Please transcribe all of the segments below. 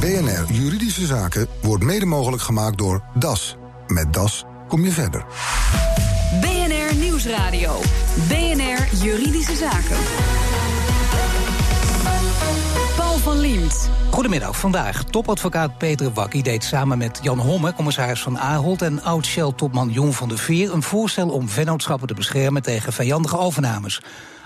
BNR Juridische Zaken wordt mede mogelijk gemaakt door DAS. Met DAS kom je verder. BNR Nieuwsradio. BNR Juridische Zaken. Paul van Liemt. Goedemiddag. Vandaag topadvocaat Peter Wakkie deed samen met Jan Homme, commissaris van Ahold en oud-Shell-topman Jon van der Veer een voorstel om vennootschappen te beschermen tegen vijandige overnames.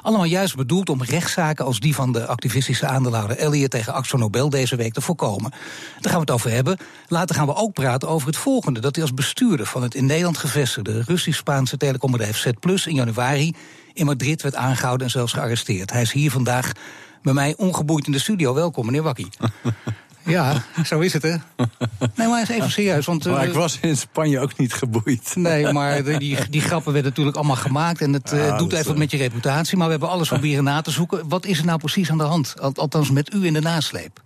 Allemaal juist bedoeld om rechtszaken als die van de activistische aandeelhouder Elliot tegen Axo Nobel deze week te voorkomen. Daar gaan we het over hebben. Later gaan we ook praten over het volgende: dat hij als bestuurder van het in Nederland gevestigde Russisch-Spaanse telecombedrijf Z in januari in Madrid werd aangehouden en zelfs gearresteerd. Hij is hier vandaag bij mij ongeboeid in de studio. Welkom, meneer Wakkie. Ja, zo is het, hè? Nee, maar even serieus. Want, maar uh, ik was in Spanje ook niet geboeid. Nee, maar die, die grappen werden natuurlijk allemaal gemaakt. En het uh, doet even wat met je reputatie. Maar we hebben alles proberen na te zoeken. Wat is er nou precies aan de hand? Althans met u in de nasleep.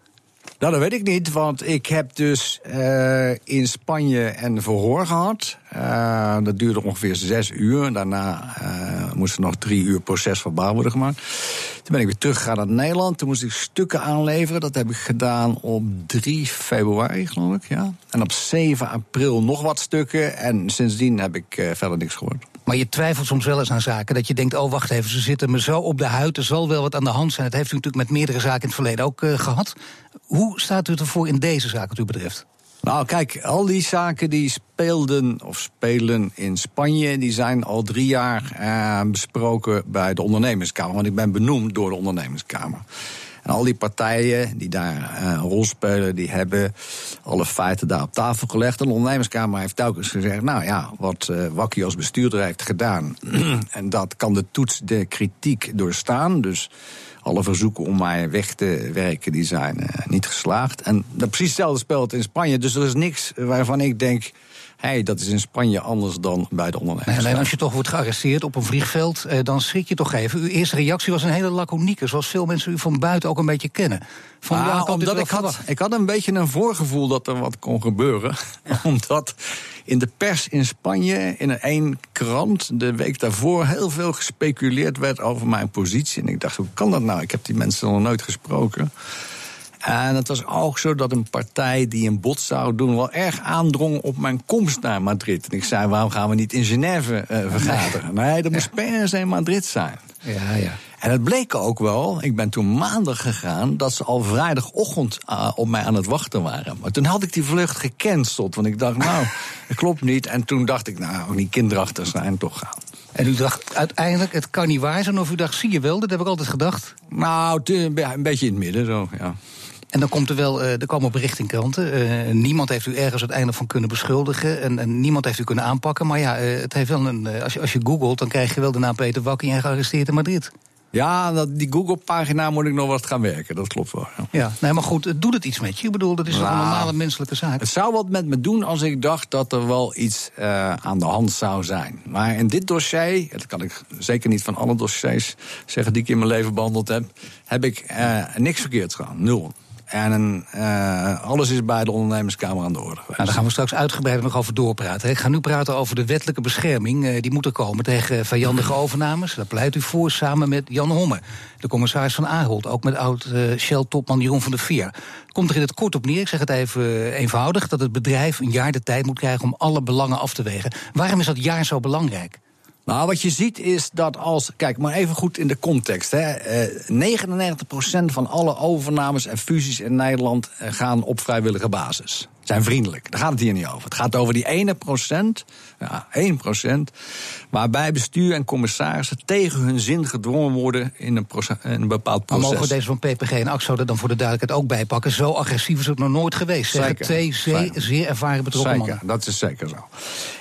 Nou, dat weet ik niet, want ik heb dus uh, in Spanje een verhoor gehad. Uh, dat duurde ongeveer zes uur. Daarna uh, moest er nog drie uur procesverbaal worden gemaakt. Toen ben ik weer teruggegaan naar Nederland. Toen moest ik stukken aanleveren. Dat heb ik gedaan op 3 februari, geloof ik. Ja. En op 7 april nog wat stukken. En sindsdien heb ik verder niks gehoord. Maar je twijfelt soms wel eens aan zaken. Dat je denkt, oh wacht even, ze zitten me zo op de huid. Er zal wel wat aan de hand zijn. Dat heeft u natuurlijk met meerdere zaken in het verleden ook uh, gehad. Hoe staat u ervoor in deze zaak wat u betreft? Nou, kijk, al die zaken die speelden of spelen in Spanje, die zijn al drie jaar uh, besproken bij de ondernemerskamer. Want ik ben benoemd door de ondernemerskamer. En al die partijen die daar uh, een rol spelen, die hebben alle feiten daar op tafel gelegd. En de ondernemerskamer heeft telkens gezegd: Nou ja, wat uh, als bestuurder heeft gedaan. en dat kan de toets de kritiek doorstaan. Dus alle verzoeken om mij weg te werken, die zijn uh, niet geslaagd. En dat precies hetzelfde speelt in Spanje. Dus er is niks waarvan ik denk. Hey, dat is in Spanje anders dan bij de ondernemers. Nee, alleen als je toch wordt gearresteerd op een vliegveld, eh, dan schrik je toch even. Uw eerste reactie was een hele laconieke, zoals veel mensen u van buiten ook een beetje kennen. Van, ah, ja, omdat ik had, ik had een beetje een voorgevoel dat er wat kon gebeuren. Ja. omdat in de pers in Spanje, in een één krant, de week daarvoor heel veel gespeculeerd werd over mijn positie. En ik dacht, hoe kan dat nou? Ik heb die mensen nog nooit gesproken. En het was ook zo dat een partij die een bod zou doen... wel erg aandrong op mijn komst naar Madrid. En ik zei, waarom gaan we niet in Genève uh, vergaderen? Nee, nee dat moest per se in Madrid zijn. Ja, ja. En het bleek ook wel, ik ben toen maandag gegaan... dat ze al vrijdagochtend uh, op mij aan het wachten waren. Maar toen had ik die vlucht gecanceld. Want ik dacht, nou, dat klopt niet. En toen dacht ik, nou, niet kinderachtig zijn, toch gaan. En u dacht uiteindelijk, het kan niet waar zijn? Of u dacht, zie je wel, dat heb ik altijd gedacht? Nou, een beetje in het midden zo, ja. En dan komt er wel, uh, er komen berichten in kranten. Uh, niemand heeft u ergens uiteindelijk van kunnen beschuldigen. En, en niemand heeft u kunnen aanpakken. Maar ja, uh, het heeft wel een, als, je, als je googelt, dan krijg je wel de naam Peter Wakkie en gearresteerd in Madrid. Ja, dat, die Google-pagina moet ik nog wat gaan werken, dat klopt wel. Ja. ja, nee, maar goed, doet het iets met je? Ik bedoel, dat is nou, een normale menselijke zaak. Het zou wat met me doen als ik dacht dat er wel iets uh, aan de hand zou zijn. Maar in dit dossier, dat kan ik zeker niet van alle dossiers zeggen die ik in mijn leven behandeld heb, heb ik uh, niks verkeerd gedaan. Nul. En uh, alles is bij de ondernemerskamer aan de orde. Nou, daar gaan we straks uitgebreid nog over doorpraten. Ik ga nu praten over de wettelijke bescherming. Uh, die moet er komen tegen vijandige overnames. Daar pleit u voor samen met Jan Homme, de commissaris van Ahold. Ook met oud uh, Shell-topman Jeroen van der Veer. Komt er in het kort op neer, ik zeg het even eenvoudig... dat het bedrijf een jaar de tijd moet krijgen om alle belangen af te wegen. Waarom is dat jaar zo belangrijk? Nou, wat je ziet is dat als. Kijk, maar even goed in de context. Hè. Uh, 99% van alle overnames en fusies in Nederland gaan op vrijwillige basis. Zijn vriendelijk. Daar gaat het hier niet over. Het gaat over die ene procent, ja, 1 procent, waarbij bestuur en commissarissen tegen hun zin gedwongen worden in een, in een bepaald proces. Maar mogen we deze van PPG en AXO er dan voor de duidelijkheid ook bij pakken? Zo agressief is het nog nooit geweest. Zeker. Twee zeer, zeer ervaren betrokken zeker, mannen. dat is zeker zo.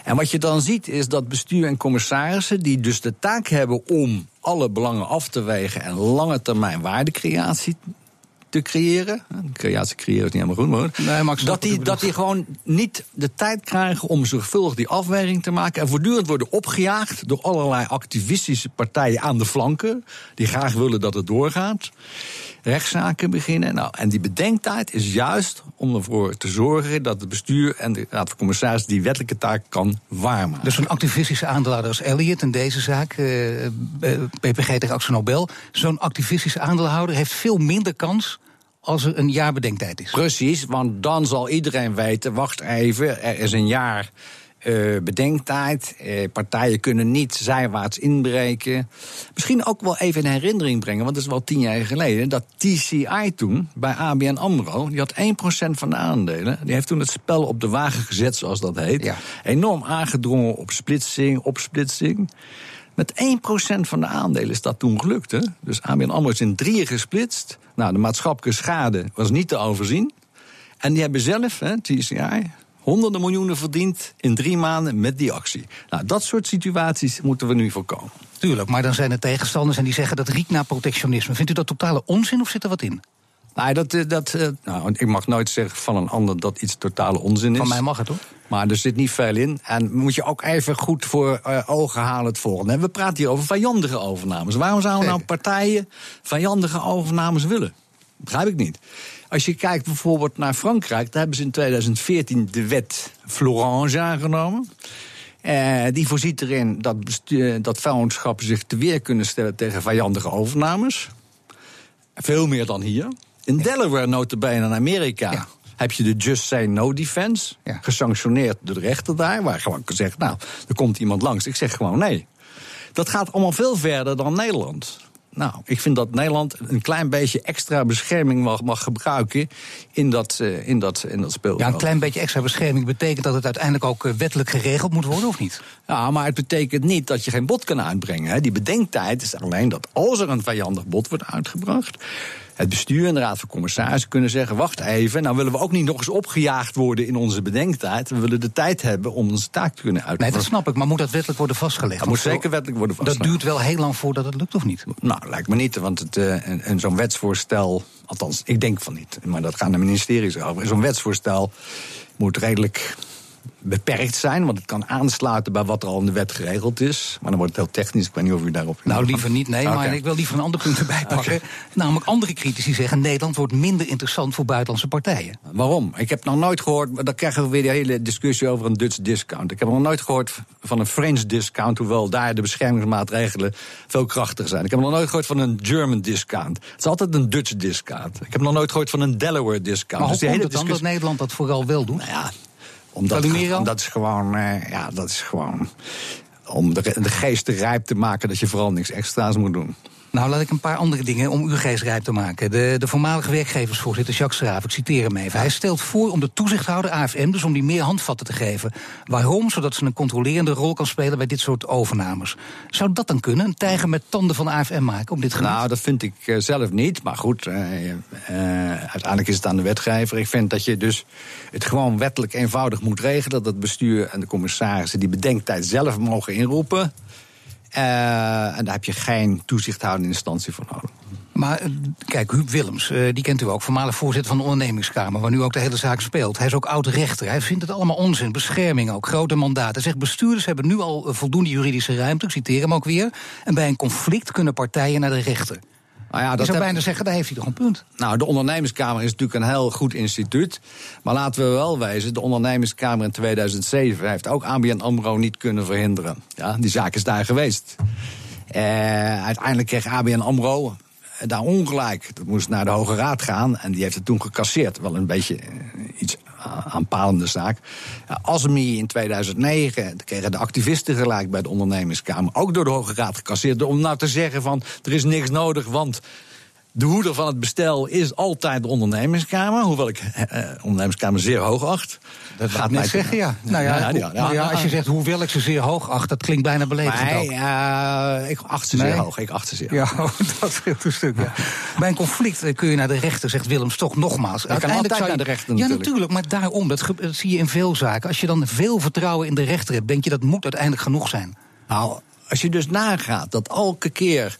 En wat je dan ziet is dat bestuur en commissarissen, die dus de taak hebben om alle belangen af te wegen en lange termijn waardecreatie te creëren. Creatie creëren is niet helemaal goed, maar, nee, dat, die, dat die gewoon niet de tijd krijgen om zorgvuldig die afweging te maken. En voortdurend worden opgejaagd door allerlei activistische partijen aan de flanken. Die graag willen dat het doorgaat. Rechtszaken beginnen. Nou, en die bedenktijd is juist om ervoor te zorgen dat het bestuur en de Raad van Commissarissen die wettelijke taak kan waarmaken. Dus een activistische aandeelhouder als Elliot in deze zaak, uh, PPG tegen Axel Nobel. Zo'n activistische aandeelhouder heeft veel minder kans als er een jaar bedenktijd is. Precies, want dan zal iedereen weten: wacht even, er is een jaar uh, bedenktijd. Uh, partijen kunnen niet zijwaarts inbreken. Misschien ook wel even in herinnering brengen, want het is wel tien jaar geleden... dat TCI toen, bij ABN AMRO, die had 1% van de aandelen. Die heeft toen het spel op de wagen gezet, zoals dat heet. Ja. Enorm aangedrongen op splitsing, opsplitsing. Met 1% van de aandelen is dat toen gelukt. Hè? Dus ABN AMRO is in drieën gesplitst. Nou, de maatschappelijke schade was niet te overzien. En die hebben zelf, hè, TCI, honderden miljoenen verdiend in drie maanden met die actie. Nou, dat soort situaties moeten we nu voorkomen. Tuurlijk, maar dan zijn er tegenstanders en die zeggen dat riekt naar protectionisme. Vindt u dat totale onzin of zit er wat in? Nou, dat, eh, dat, eh, nou, ik mag nooit zeggen van een ander dat iets totale onzin is. Van mij mag het hoor. Maar er zit niet veel in. En moet je ook even goed voor uh, ogen halen het volgende. We praten hier over vijandige overnames. Waarom zouden nou partijen vijandige overnames willen? Begrijp ik niet. Als je kijkt bijvoorbeeld naar Frankrijk, daar hebben ze in 2014 de wet Florange aangenomen. Uh, die voorziet erin dat, dat vuilnischappen zich te weer kunnen stellen tegen vijandige overnames. Veel meer dan hier. In Delaware, notabene in Amerika, heb je de Just Say No Defense. Gesanctioneerd door de rechter daar, waar gewoon gezegd: Nou, er komt iemand langs. Ik zeg gewoon nee. Dat gaat allemaal veel verder dan Nederland. Nou, ik vind dat Nederland een klein beetje extra bescherming mag, mag gebruiken in dat, uh, in, dat, in dat speelveld. Ja, een klein beetje extra bescherming betekent dat het uiteindelijk ook eh, wettelijk geregeld moet worden, of niet? Ja, maar het betekent niet dat je geen bod kan uitbrengen. Hè. Die bedenktijd is alleen dat als er een vijandig bod wordt uitgebracht het bestuur en de raad van commissarissen kunnen zeggen: wacht even, nou willen we ook niet nog eens opgejaagd worden in onze bedenktijd. We willen de tijd hebben om onze taak te kunnen uitvoeren. Nee, dat snap ik, maar moet dat wettelijk worden vastgelegd? Dat moet zeker wettelijk worden vastgelegd. Dat duurt wel heel lang voordat het lukt, of niet? Nou, lijkt me niet, want het, uh, zo'n wetsvoorstel, althans, ik denk van niet, maar dat gaan de ministeries over. Zo'n wetsvoorstel moet redelijk beperkt zijn, want het kan aansluiten bij wat er al in de wet geregeld is. Maar dan wordt het heel technisch. Ik weet niet of u daarop. Nou, liever niet, nee. Maar ik wil liever een ander punt erbij pakken. Namelijk andere critici zeggen: Nederland wordt minder interessant voor buitenlandse partijen. Waarom? Ik heb nog nooit gehoord. Dan krijgen we weer de hele discussie over een Dutch discount. Ik heb nog nooit gehoord van een French discount, hoewel daar de beschermingsmaatregelen veel krachtiger zijn. Ik heb nog nooit gehoord van een German discount. Het is altijd een Dutch discount. Ik heb nog nooit gehoord van een Delaware discount. Maar dus hoe komt het dan dat Nederland dat vooral wel doet? Nou ja, omdat, dat is gewoon, uh, ja, dat is gewoon om de, de geest rijp te maken dat je vooral niks extra's moet doen. Nou, laat ik een paar andere dingen om uw geest rijp te maken. De, de voormalige werkgeversvoorzitter Jacques Schraaf, ik citeer hem even. Hij stelt voor om de toezichthouder AFM, dus om die meer handvatten te geven. Waarom? Zodat ze een controlerende rol kan spelen bij dit soort overnames. Zou dat dan kunnen? Een tijger met tanden van AFM maken op dit gebied? Nou, dat vind ik eh, zelf niet. Maar goed, uh, uh, uiteindelijk is het aan de wetgever. Ik vind dat je dus het gewoon wettelijk eenvoudig moet regelen. Dat het bestuur en de commissarissen die bedenktijd zelf mogen inroepen. Uh, en daar heb je geen toezichthoudende instantie voor nodig. Maar eh, kijk, Huub Willems, uh, die kent u ook, voormalig voorzitter van de ondernemingskamer, waar nu ook de hele zaak speelt. Hij is ook oud-rechter. Hij vindt het allemaal onzin, bescherming ook, grote mandaten. Hij zegt bestuurders hebben nu al voldoende juridische ruimte, ik citeer hem ook weer. En bij een conflict kunnen partijen naar de rechter. Nou ja, dat zou bijna zeggen, daar heeft hij toch een punt. Nou, de ondernemingskamer is natuurlijk een heel goed instituut. Maar laten we wel wezen, de ondernemingskamer in 2007... heeft ook ABN AMRO niet kunnen verhinderen. Ja, die zaak is daar geweest. Uh, uiteindelijk kreeg ABN AMRO daar ongelijk. Dat moest naar de Hoge Raad gaan en die heeft het toen gecasseerd. Wel een beetje uh, iets aanpalende zaak. ASMI in 2009 kregen de activisten gelijk bij de ondernemingskamer. Ook door de Hoge Raad gecasseerd. Om nou te zeggen van er is niks nodig, want de hoeder van het bestel is altijd de ondernemingskamer. Hoewel ik eh, eh ondernemingskamer zeer hoog acht. Dat gaat niet zeggen, ja. Nou ja, ja, ja, ja, als je zegt hoewel ik ze zeer hoog acht, dat klinkt bijna beledigend nee, uh, ik acht ze zeer hoog. Ik acht ze zeer ja, dat scheelt een stuk, ja. Bij een conflict eh, kun je naar de rechter, zegt Willem toch nogmaals. Je kan altijd je, naar de rechter Ja, natuurlijk, maar daarom, dat, dat zie je in veel zaken. Als je dan veel vertrouwen in de rechter hebt, denk je dat moet uiteindelijk genoeg zijn. Nou, als je dus nagaat dat elke keer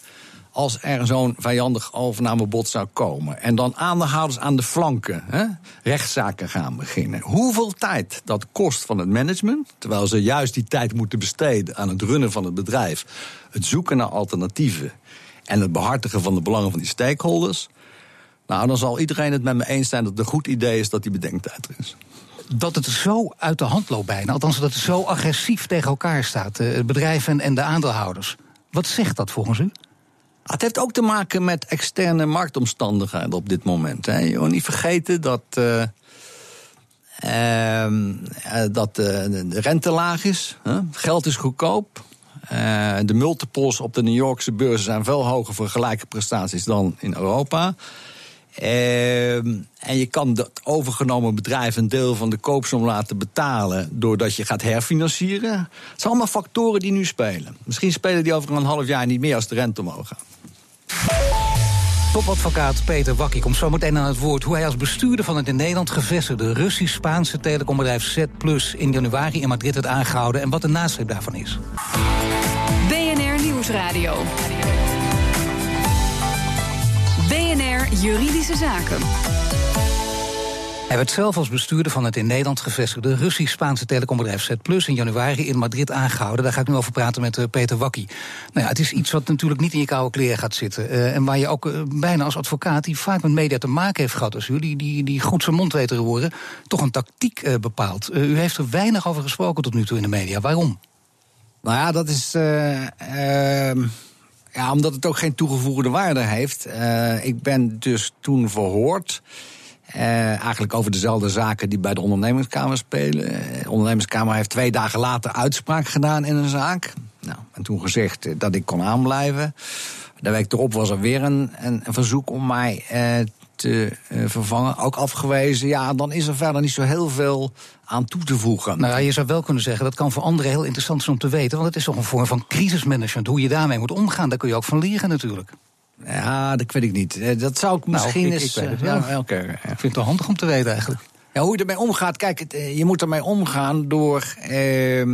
als er zo'n vijandig overnamebod zou komen. En dan aandeelhouders aan de flanken hè, rechtszaken gaan beginnen. Hoeveel tijd dat kost van het management. Terwijl ze juist die tijd moeten besteden aan het runnen van het bedrijf. Het zoeken naar alternatieven. En het behartigen van de belangen van die stakeholders. Nou, dan zal iedereen het met me eens zijn dat het een goed idee is dat die bedenktijd er is dat het zo uit de hand loopt bijna. Althans, dat het zo agressief tegen elkaar staat. Het bedrijf en de aandeelhouders. Wat zegt dat volgens u? Het heeft ook te maken met externe marktomstandigheden op dit moment. Hè. Je moet niet vergeten dat, uh, uh, dat de rente laag is. Hè. Geld is goedkoop. De multiples op de New Yorkse beurzen zijn veel hoger voor gelijke prestaties dan in Europa. Uh, en je kan dat overgenomen bedrijf een deel van de koopsom laten betalen doordat je gaat herfinancieren. Het zijn allemaal factoren die nu spelen. Misschien spelen die over een half jaar niet meer als de rente omhoog gaat. Topadvocaat Peter Wakkie komt zo meteen aan het woord hoe hij als bestuurder van het in Nederland gevestigde Russisch-Spaanse telecombedrijf Z Plus in januari in Madrid werd aangehouden en wat de nasleep daarvan is. BNR Nieuwsradio. Juridische Zaken. Hij werd zelf als bestuurder van het in Nederland gevestigde Russisch-Spaanse telecombedrijf Z Plus in januari in Madrid aangehouden. Daar ga ik nu over praten met uh, Peter Wakkie. Nou ja, het is iets wat natuurlijk niet in je koude kleren gaat zitten. Uh, en waar je ook uh, bijna als advocaat, die vaak met media te maken heeft gehad als u, die, die, die goed zijn mond weet te horen, toch een tactiek bepaalt. u heeft er weinig over gesproken tot nu toe in de media. Waarom? Nou ja, dat is. ehm, ja, omdat het ook geen toegevoegde waarde heeft. ik ben dus toen verhoord. Uh, eigenlijk over dezelfde zaken die bij de ondernemingskamer spelen. De ondernemingskamer heeft twee dagen later uitspraak gedaan in een zaak. Nou, en toen gezegd dat ik kon aanblijven. De week erop was er weer een, een, een verzoek om mij uh, te uh, vervangen. Ook afgewezen. Ja, dan is er verder niet zo heel veel aan toe te voegen. Nou ja, je zou wel kunnen zeggen, dat kan voor anderen heel interessant zijn om te weten. Want het is toch een vorm van crisismanagement. Hoe je daarmee moet omgaan, daar kun je ook van leren natuurlijk. Ja, dat weet ik niet. Dat zou ik nou, misschien ik, eens. Ik, ja, okay, ja. ik vind het wel handig om te weten eigenlijk. Ja, hoe je ermee omgaat, kijk, je moet ermee omgaan door eh,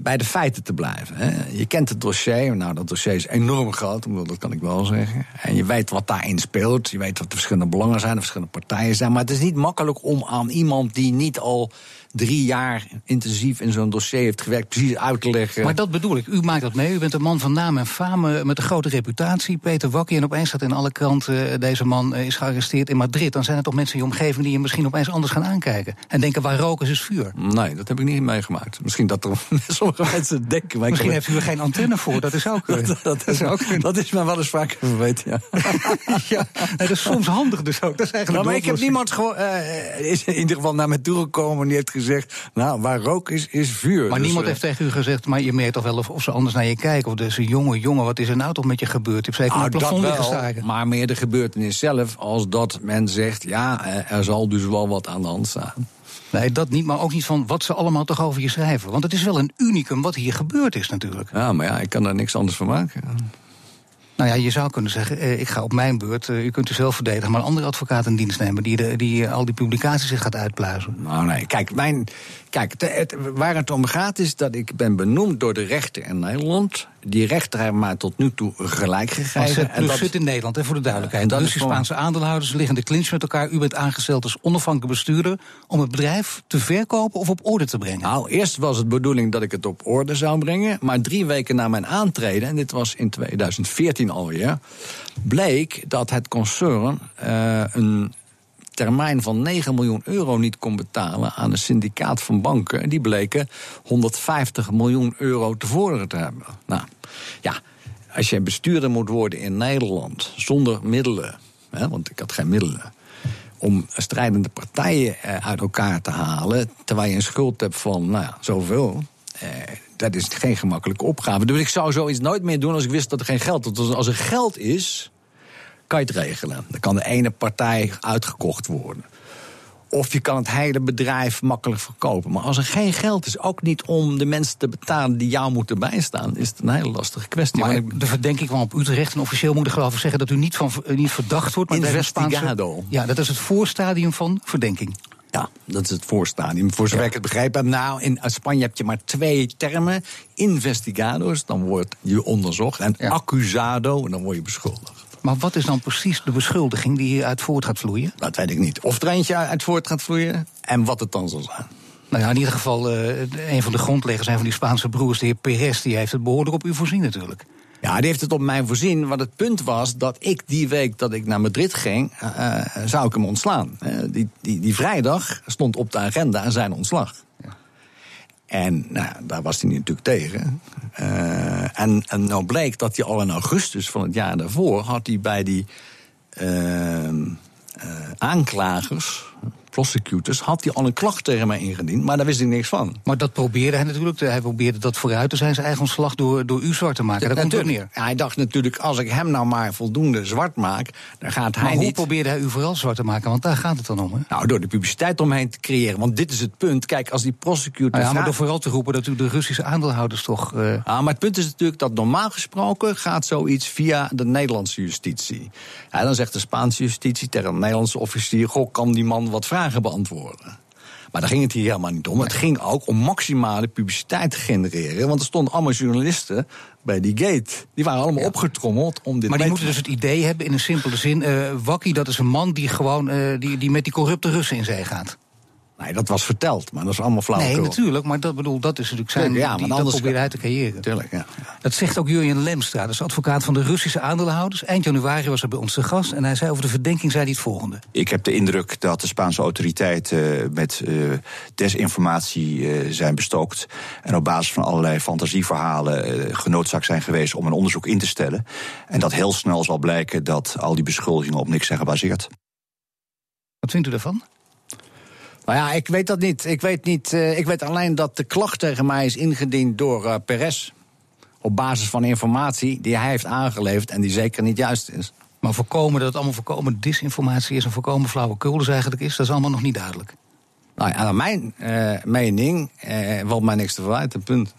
bij de feiten te blijven. Hè. Je kent het dossier, nou dat dossier is enorm groot, dat kan ik wel zeggen. En je weet wat daarin speelt, je weet wat de verschillende belangen zijn, de verschillende partijen zijn. Maar het is niet makkelijk om aan iemand die niet al drie jaar intensief in zo'n dossier heeft gewerkt, precies uit te leggen. Maar dat bedoel ik, u maakt dat mee. U bent een man van naam en faam met een grote reputatie, Peter Wakkie. En opeens staat in alle kranten, deze man is gearresteerd in Madrid. Dan zijn er toch mensen in je omgeving die je misschien opeens anders gaan aankijken. En denken, waar roken is vuur. Nee, dat heb ik niet meegemaakt. Misschien dat er sommige mensen denken. Maar misschien ik heeft u er geen antenne voor, dat is ook... dat, dat, is, ook dat is mij wel eens vaker verweten, ja. ja dat is soms handig dus ook. Dat is eigenlijk nou, maar ik heb niemand gewoon, uh, is in ieder geval naar me toegekomen en die heeft gezegd, nou, waar rook is, is vuur. Maar dus, niemand uh, heeft tegen u gezegd, maar je merkt toch wel of, of ze anders naar je kijken. Of dus een jonge jongen, wat is er nou toch met je gebeurd? Nou, op het plafond wel, staren. Maar meer de gebeurtenis zelf, als dat men zegt, ja, er zal dus wel wat aan de hand staan. Nee, dat niet, maar ook niet van wat ze allemaal toch over je schrijven. Want het is wel een unicum wat hier gebeurd is natuurlijk. Ja, maar ja, ik kan daar niks anders van maken. Nou ja, je zou kunnen zeggen, eh, ik ga op mijn beurt, uh, u kunt u zelf verdedigen, maar een andere advocaat in dienst nemen die, de, die al die publicaties zich gaat uitpluizen. Nou nee, kijk, mijn, kijk het, het, waar het om gaat is dat ik ben benoemd door de rechter in Nederland. Die rechter heeft mij tot nu toe gelijk gegeven. En dat zit in Nederland, hè, voor de duidelijkheid. Dat de is Russisch-Spaanse aandeelhouders liggen de clinch met elkaar. U bent aangesteld als onafhankelijk bestuurder om het bedrijf te verkopen of op orde te brengen. Nou, eerst was het bedoeling dat ik het op orde zou brengen. Maar drie weken na mijn aantreden, en dit was in 2014 alweer, bleek dat het concern uh, een termijn van 9 miljoen euro niet kon betalen aan een syndicaat van banken. En die bleken 150 miljoen euro tevoren te hebben. Nou, ja, als je bestuurder moet worden in Nederland zonder middelen, hè, want ik had geen middelen. Om strijdende partijen uit elkaar te halen. terwijl je een schuld hebt van, nou ja, zoveel. Eh, dat is geen gemakkelijke opgave. Dus ik zou zoiets nooit meer doen als ik wist dat er geen geld was. Als er geld is, kan je het regelen. Dan kan de ene partij uitgekocht worden. Of je kan het hele bedrijf makkelijk verkopen. Maar als er geen geld is, ook niet om de mensen te betalen die jou moeten bijstaan, is het een hele lastige kwestie. Maar de verdenking kwam op u terecht. En officieel moet ik geloof ik zeggen dat u niet, van, niet verdacht wordt. Maar Investigado. Ja, dat is het voorstadium van verdenking. Ja, dat is het voorstadium. Voor zover ja. ik het begrijp heb. Nou, in Spanje heb je maar twee termen. Investigados, dan wordt je onderzocht. En ja. accusado, en dan word je beschuldigd. Maar wat is dan precies de beschuldiging die hieruit voort gaat vloeien? Dat weet ik niet. Of er eentje uit voort gaat vloeien en wat het dan zal zijn. Nou ja, in ieder geval, uh, een van de grondleggers, een van die Spaanse broers, de heer Perez, die heeft het behoorlijk op u voorzien natuurlijk. Ja, die heeft het op mij voorzien. Want het punt was dat ik die week dat ik naar Madrid ging, uh, zou ik hem ontslaan. Uh, die, die, die vrijdag stond op de agenda zijn ontslag. En nou, daar was hij natuurlijk tegen. Uh, en, en nou bleek dat hij al in augustus van het jaar daarvoor... had hij bij die uh, uh, aanklagers prosecutors, had hij al een klacht tegen mij ingediend, maar daar wist ik niks van. Maar dat probeerde hij natuurlijk. Hij probeerde dat vooruit te zijn, zijn eigen ontslag door, door u zwart te maken. Ja, daar komt het neer. Ja, hij dacht natuurlijk, als ik hem nou maar voldoende zwart maak, dan gaat hij maar hoe niet... probeerde hij u vooral zwart te maken? Want daar gaat het dan om, hè? Nou, door de publiciteit omheen te creëren. Want dit is het punt. Kijk, als die prosecutor... Nou ja, maar door vooral te roepen dat u de Russische aandeelhouders toch... Uh... Ah, maar het punt is natuurlijk dat normaal gesproken gaat zoiets via de Nederlandse justitie. Ja, dan zegt de Spaanse justitie tegen de Nederlandse officier... goh, kan die man wat vragen beantwoorden? Maar daar ging het hier helemaal niet om. Het ging ook om maximale publiciteit te genereren. Want er stonden allemaal journalisten bij die gate. Die waren allemaal opgetrommeld om dit Maar die moeten dus het idee hebben, in een simpele zin... Uh, Wakkie, dat is een man die gewoon uh, die, die met die corrupte Russen in zee gaat. Nee, dat was verteld, maar dat is allemaal flauwekul. Nee, natuurlijk, maar dat, bedoel, dat is natuurlijk zijn... Ja, die, maar dat probeerde hij te creëren. Tuurlijk, ja. Dat zegt ook Jurjen Lemstra, dat is advocaat van de Russische aandeelhouders. Eind januari was hij bij ons te gast en hij zei over de verdenking zei hij het volgende. Ik heb de indruk dat de Spaanse autoriteiten uh, met uh, desinformatie uh, zijn bestookt... en op basis van allerlei fantasieverhalen genoodzaakt zijn geweest... om een onderzoek in te stellen. En dat heel snel zal blijken dat al die beschuldigingen op niks zijn gebaseerd. Wat vindt u daarvan? Nou ja, ik weet dat niet. Ik weet, niet, uh, ik weet alleen dat de klacht tegen mij is ingediend door uh, Perez. Op basis van informatie die hij heeft aangeleverd en die zeker niet juist is. Maar voorkomen dat het allemaal voorkomen disinformatie is en voorkomen flauwekul dus eigenlijk is, dat is allemaal nog niet duidelijk. Nou ja, naar mijn uh, mening valt mij niks te verwijten, punt.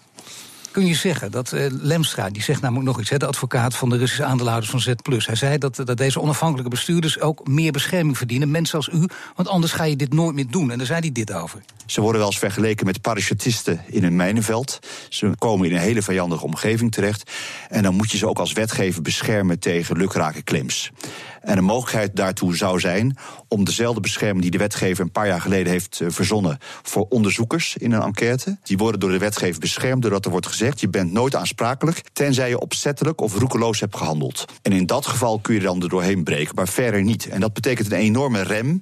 Kun je zeggen dat uh, Lemstra, die zegt namelijk nog iets, hè, de advocaat van de Russische aandeelhouders van Z. Hij zei dat, dat deze onafhankelijke bestuurders ook meer bescherming verdienen, mensen als u, want anders ga je dit nooit meer doen. En daar zei hij dit over. Ze worden wel eens vergeleken met parachutisten in een mijnenveld. Ze komen in een hele vijandige omgeving terecht. En dan moet je ze ook als wetgever beschermen tegen lukrake claims. En een mogelijkheid daartoe zou zijn om dezelfde bescherming die de wetgever een paar jaar geleden heeft verzonnen voor onderzoekers in een enquête. Die worden door de wetgever beschermd doordat er wordt gezegd: je bent nooit aansprakelijk tenzij je opzettelijk of roekeloos hebt gehandeld. En in dat geval kun je dan er doorheen breken, maar verder niet. En dat betekent een enorme rem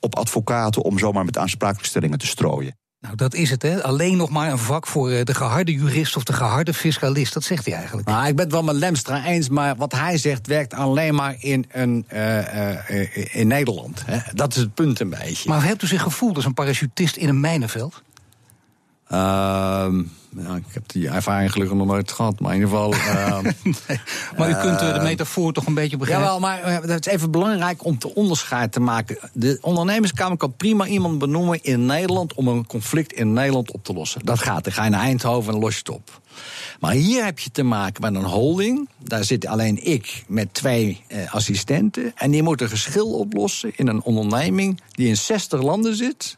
op advocaten om zomaar met aansprakelijkstellingen te strooien. Nou, dat is het, hè? Alleen nog maar een vak voor de geharde jurist of de geharde fiscalist. Dat zegt hij eigenlijk. Nou, ik ben het wel met Lemstra eens, maar wat hij zegt werkt alleen maar in, een, uh, uh, in Nederland. Hè? Dat is het punt een beetje. Maar hebt u zich gevoeld als een parachutist in een mijnenveld? Uh, ja, ik heb die ervaring gelukkig nog nooit gehad, maar in ieder geval. Uh, nee, maar u kunt de metafoor toch een beetje begrijpen? Jawel, maar het is even belangrijk om te onderscheid te maken. De ondernemerskamer kan prima iemand benoemen in Nederland om een conflict in Nederland op te lossen. Dat gaat. Dan ga je naar Eindhoven en los je het op. Maar hier heb je te maken met een holding. Daar zit alleen ik met twee eh, assistenten. En die moeten geschil oplossen in een onderneming die in 60 landen zit.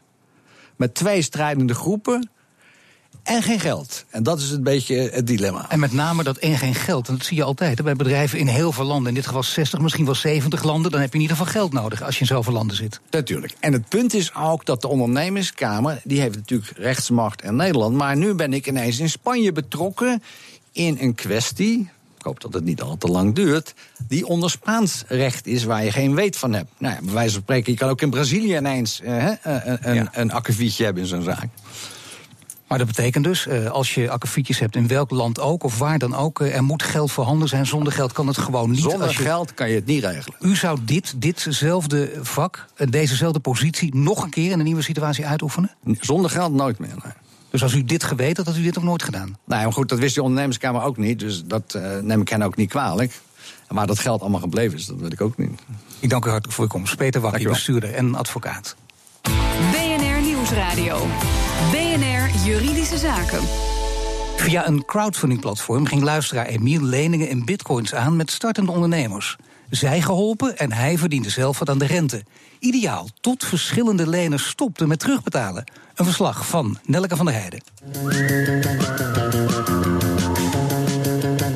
Met twee strijdende groepen en geen geld. En dat is een beetje het dilemma. En met name dat en geen geld. En dat zie je altijd hè, bij bedrijven in heel veel landen. In dit geval 60, misschien wel 70 landen. Dan heb je in ieder geval geld nodig als je in zoveel landen zit. Natuurlijk. En het punt is ook dat de ondernemerskamer... die heeft natuurlijk rechtsmacht in Nederland. Maar nu ben ik ineens in Spanje betrokken in een kwestie... ik hoop dat het niet al te lang duurt... die onder Spaans recht is waar je geen weet van hebt. Nou ja, bij wijze van spreken, je kan ook in Brazilië ineens... Uh, een, een, ja. een hebben in zo'n zaak. Maar dat betekent dus, als je akkefietjes hebt in welk land ook of waar dan ook, er moet geld voorhanden zijn. Zonder geld kan het gewoon niet. Zonder als je, geld kan je het niet regelen. U zou dit, ditzelfde vak, dezezelfde positie, nog een keer in een nieuwe situatie uitoefenen? Zonder geld nooit meer. Nee. Dus als u dit geweten had, had u dit ook nooit gedaan? Nou, maar goed, dat wist de ondernemerskamer ook niet. Dus dat uh, neem ik hen ook niet kwalijk. Maar dat geld allemaal gebleven is, dat weet ik ook niet. Ik dank u hartelijk voor uw komst. Peter Wakkie, bestuurder en advocaat. BNR Nieuwsradio. BNR Juridische Zaken. Via een crowdfundingplatform ging luisteraar Emiel leningen in bitcoins aan met startende ondernemers. Zij geholpen en hij verdiende zelf wat aan de rente. Ideaal, tot verschillende leners stopten met terugbetalen. Een verslag van Nelke van der Heijden.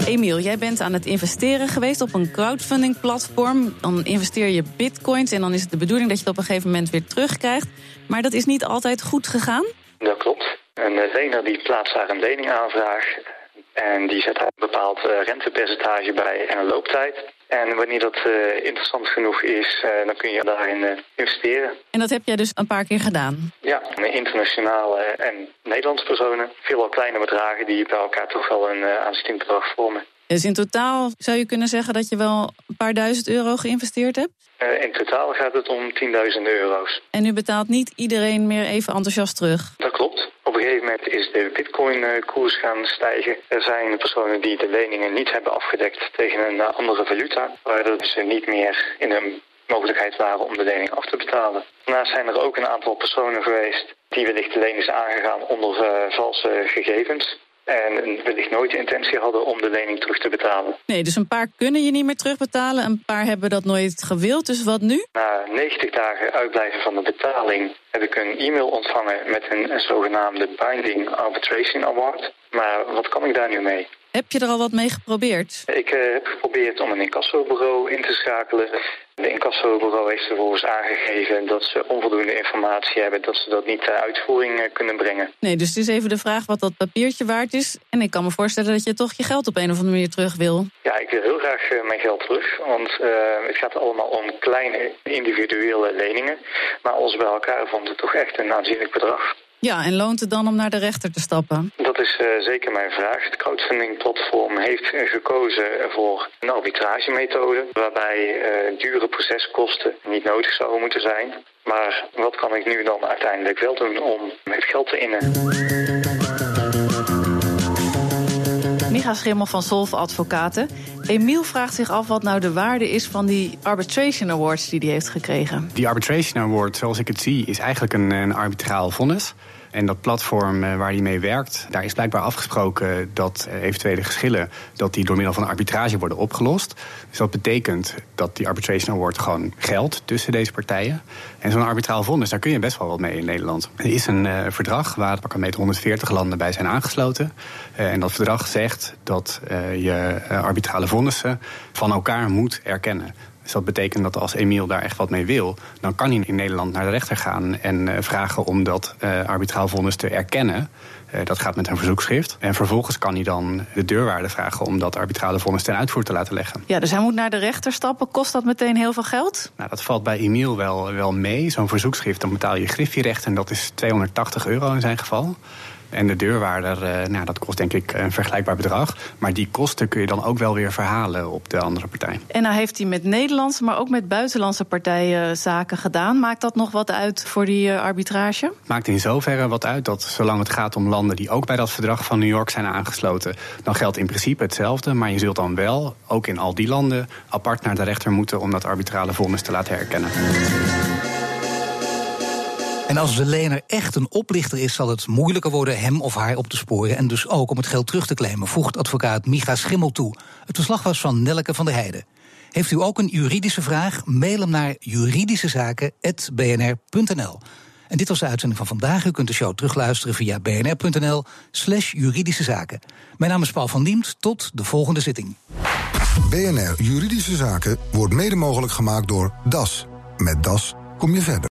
Emiel, jij bent aan het investeren geweest op een crowdfunding platform. Dan investeer je bitcoins en dan is het de bedoeling dat je het op een gegeven moment weer terugkrijgt. Maar dat is niet altijd goed gegaan? Dat klopt. Een lener die plaatst daar een leningaanvraag en die zet daar een bepaald rentepercentage bij en een looptijd. En wanneer dat uh, interessant genoeg is, uh, dan kun je daarin uh, investeren. En dat heb jij dus een paar keer gedaan? Ja, met internationale en Nederlandse personen. Veelal kleine bedragen die bij elkaar toch wel een aanzienlijk bedrag vormen. Dus in totaal zou je kunnen zeggen dat je wel een paar duizend euro geïnvesteerd hebt? In totaal gaat het om 10.000 euro's. En u betaalt niet iedereen meer even enthousiast terug? Dat klopt. Gegeven moment is de bitcoin-koers gaan stijgen. Er zijn personen die de leningen niet hebben afgedekt tegen een andere valuta, waardoor ze niet meer in een mogelijkheid waren om de lening af te betalen. Daarnaast zijn er ook een aantal personen geweest die wellicht de lening aangegaan onder uh, valse gegevens. En wellicht nooit de intentie hadden om de lening terug te betalen. Nee, dus een paar kunnen je niet meer terugbetalen. Een paar hebben dat nooit gewild. Dus wat nu? Na 90 dagen uitblijven van de betaling heb ik een e-mail ontvangen met een, een zogenaamde Binding Arbitration Award. Maar wat kan ik daar nu mee? Heb je er al wat mee geprobeerd? Ik uh, heb geprobeerd om een incassobureau in te schakelen. De incassobureau heeft vervolgens aangegeven dat ze onvoldoende informatie hebben... dat ze dat niet ter uitvoering uh, kunnen brengen. Nee, dus het is even de vraag wat dat papiertje waard is. En ik kan me voorstellen dat je toch je geld op een of andere manier terug wil. Ja, ik wil heel graag uh, mijn geld terug. Want het gaat allemaal om kleine individuele leningen. Maar als bij elkaar vond het toch echt een aanzienlijk bedrag. Ja, en loont het dan om naar de rechter te stappen? Dat is uh, zeker mijn vraag. Het crowdfunding-platform heeft uh, gekozen voor een arbitragemethode... waarbij uh, dure proceskosten niet nodig zouden moeten zijn. Maar wat kan ik nu dan uiteindelijk wel doen om het geld te innen? Micha Schimmel van Solve Advocaten. Emiel vraagt zich af wat nou de waarde is van die Arbitration Awards die hij heeft gekregen. Die Arbitration Award, zoals ik het zie, is eigenlijk een, een arbitraal vonnis. En dat platform eh, waar hij mee werkt, daar is blijkbaar afgesproken dat eh, eventuele geschillen dat die door middel van arbitrage worden opgelost. Dus dat betekent dat die arbitration award gewoon geldt tussen deze partijen. En zo'n arbitraal vonnis, daar kun je best wel wat mee in Nederland. Er is een uh, verdrag waar met 140 landen bij zijn aangesloten. Uh, en dat verdrag zegt dat uh, je arbitrale vonnissen van elkaar moet erkennen. Dus dat betekent dat als Emiel daar echt wat mee wil, dan kan hij in Nederland naar de rechter gaan en uh, vragen om dat uh, arbitraal vonnis te erkennen. Uh, dat gaat met een verzoekschrift. En vervolgens kan hij dan de deurwaarde vragen om dat arbitrale vonnis ten uitvoer te laten leggen. Ja, dus hij moet naar de rechter stappen. Kost dat meteen heel veel geld? Nou, dat valt bij Emiel wel, wel mee. Zo'n verzoekschrift, dan betaal je griffierecht en dat is 280 euro in zijn geval. En de deurwaarder, nou, dat kost denk ik een vergelijkbaar bedrag. Maar die kosten kun je dan ook wel weer verhalen op de andere partij. En nou heeft hij met Nederlandse, maar ook met buitenlandse partijen zaken gedaan. Maakt dat nog wat uit voor die arbitrage? Maakt in zoverre wat uit dat zolang het gaat om landen die ook bij dat verdrag van New York zijn aangesloten, dan geldt in principe hetzelfde. Maar je zult dan wel, ook in al die landen, apart naar de rechter moeten om dat arbitrale vonnis te laten herkennen. En als de lener echt een oplichter is, zal het moeilijker worden hem of haar op te sporen. En dus ook om het geld terug te claimen, voegt advocaat Micha Schimmel toe. Het verslag was van Nelke van der Heijden. Heeft u ook een juridische vraag? Mail hem naar juridischezaken.bnr.nl. En dit was de uitzending van vandaag. U kunt de show terugluisteren via bnr.nl slash juridische zaken. Mijn naam is Paul van Diemt. Tot de volgende zitting. BNR Juridische Zaken wordt mede mogelijk gemaakt door DAS. Met DAS kom je verder.